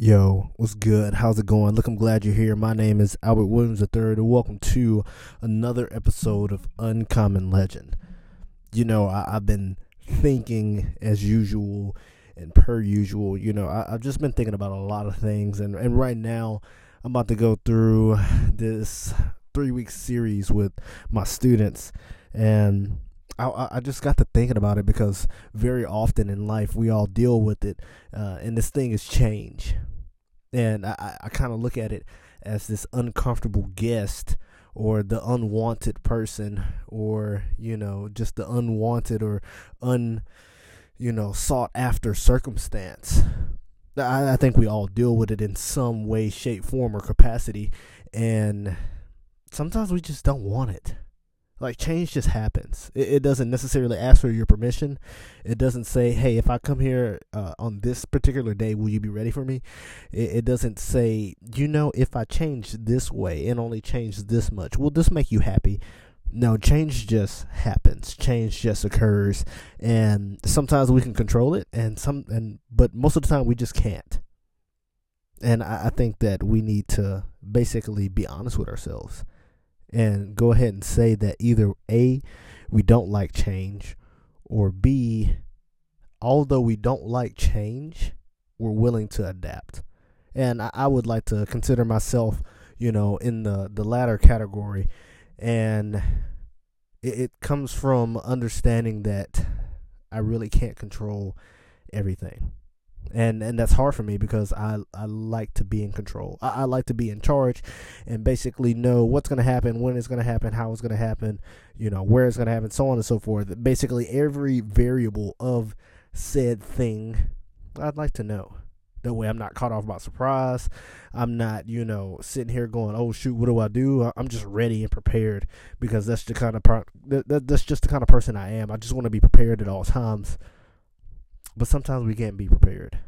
Yo, what's good? How's it going? Look, I'm glad you're here. My name is Albert Williams III, and welcome to another episode of Uncommon Legend. You know, I, have been thinking as usual and per usual. You know, I, have just been thinking about a lot of things, and, and right now I'm about to go through this three week series with my students, and I, I just got to thinking about it because very often in life we all deal with it, uh, and this thing is change. And I, I kind of look at it as this uncomfortable guest or the unwanted person or, you know, just the unwanted or un, you know, sought after circumstance. I, I think we all deal with it in some way, shape, form, or capacity. And sometimes we just don't want it. Like change just happens. It, it, doesn't necessarily ask for your permission. It doesn't say, "Hey, if I come here uh, on this particular day, will you be ready for me?" It, it doesn't say, "You know, if I change this way and only change this much, will this make you happy?" No, change just happens. Change just occurs, and sometimes we can control it, and some, and but most of the time we just can't. And I, I think that we need to basically be honest with ourselves and go ahead and say that either A, we don't like change, or B, although we don't like change, we're willing to adapt. And I, I would like to consider myself, you know, in the, the latter category. And it, it comes from understanding that I really can't control everything and and that's hard for me because I I like to be in control. I, I like to be in charge, and basically know what's going to happen, when it's going to happen, how it's going to happen, you know, where it's going to happen, so on and so forth. Basically, every variable of said thing, I'd like to know. That way, I'm not caught off by surprise. I'm not, you know, sitting here going, "Oh shoot, what do I do?" I'm just ready and prepared because that's the kind of per- that, that's just the kind of person I am. I just want to be prepared at all times. But sometimes we can't be prepared.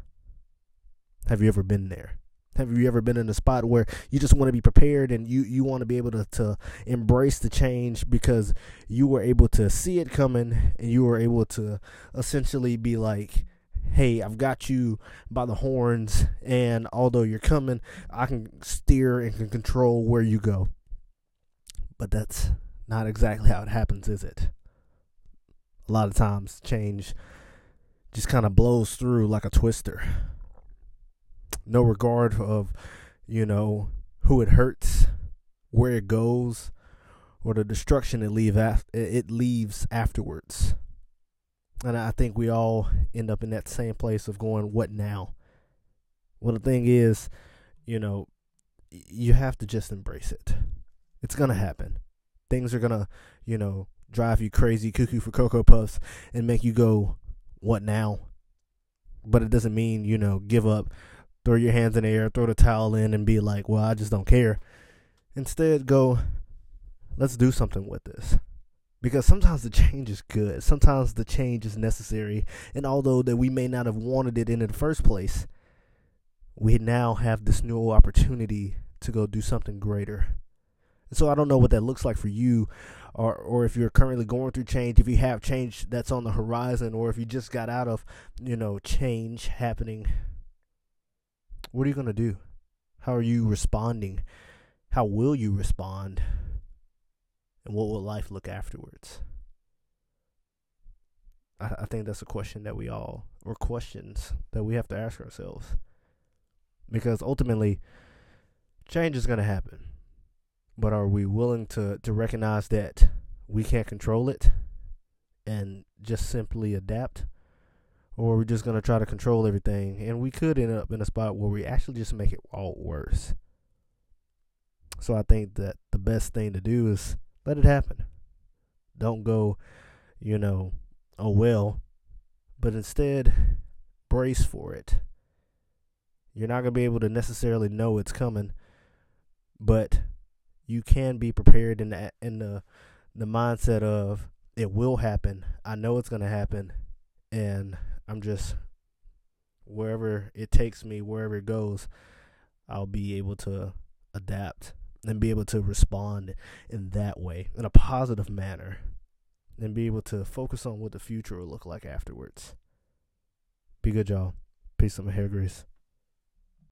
Have you ever been there? Have you ever been in a spot where you just want to be prepared and you, you want to be able to, to embrace the change because you were able to see it coming and you were able to essentially be like, hey, I've got you by the horns, and although you're coming, I can steer and can control where you go. But that's not exactly how it happens, is it? A lot of times, change just kind of blows through like a twister. No regard of, you know, who it hurts, where it goes, or the destruction it leave af- it leaves afterwards. And I think we all end up in that same place of going, what now? Well, the thing is, you know, you have to just embrace it. It's gonna happen. Things are gonna, you know, drive you crazy, cuckoo for cocoa puffs, and make you go, what now? But it doesn't mean, you know, give up, throw your hands in the air, throw the towel in, and be like, well, I just don't care. Instead, go, let's do something with this. Because sometimes the change is good. Sometimes the change is necessary. And although that we may not have wanted it in the first place, we now have this new opportunity to go do something greater. And so I don't know what that looks like for you or or if you're currently going through change, if you have change that's on the horizon, or if you just got out of, you know, change happening, what are you gonna do? How are you responding? How will you respond? And what will life look afterwards? I, I think that's a question that we all, or questions that we have to ask ourselves. Because ultimately, change is going to happen but are we willing to, to recognize that we can't control it and just simply adapt? Or are we just going to try to control everything? And we could end up in a spot where we actually just make it all worse. So I think that the best thing to do is let it happen. Don't go, you know, oh well, but instead brace for it. You're not going to be able to necessarily know it's coming, but you can be prepared in the in the the mindset of it will happen. I know it's going to happen and I'm just wherever it takes me, wherever it goes, I'll be able to adapt and be able to respond in that way in a positive manner and be able to focus on what the future will look like afterwards. Be good, y'all. Peace. I'm a hair grease.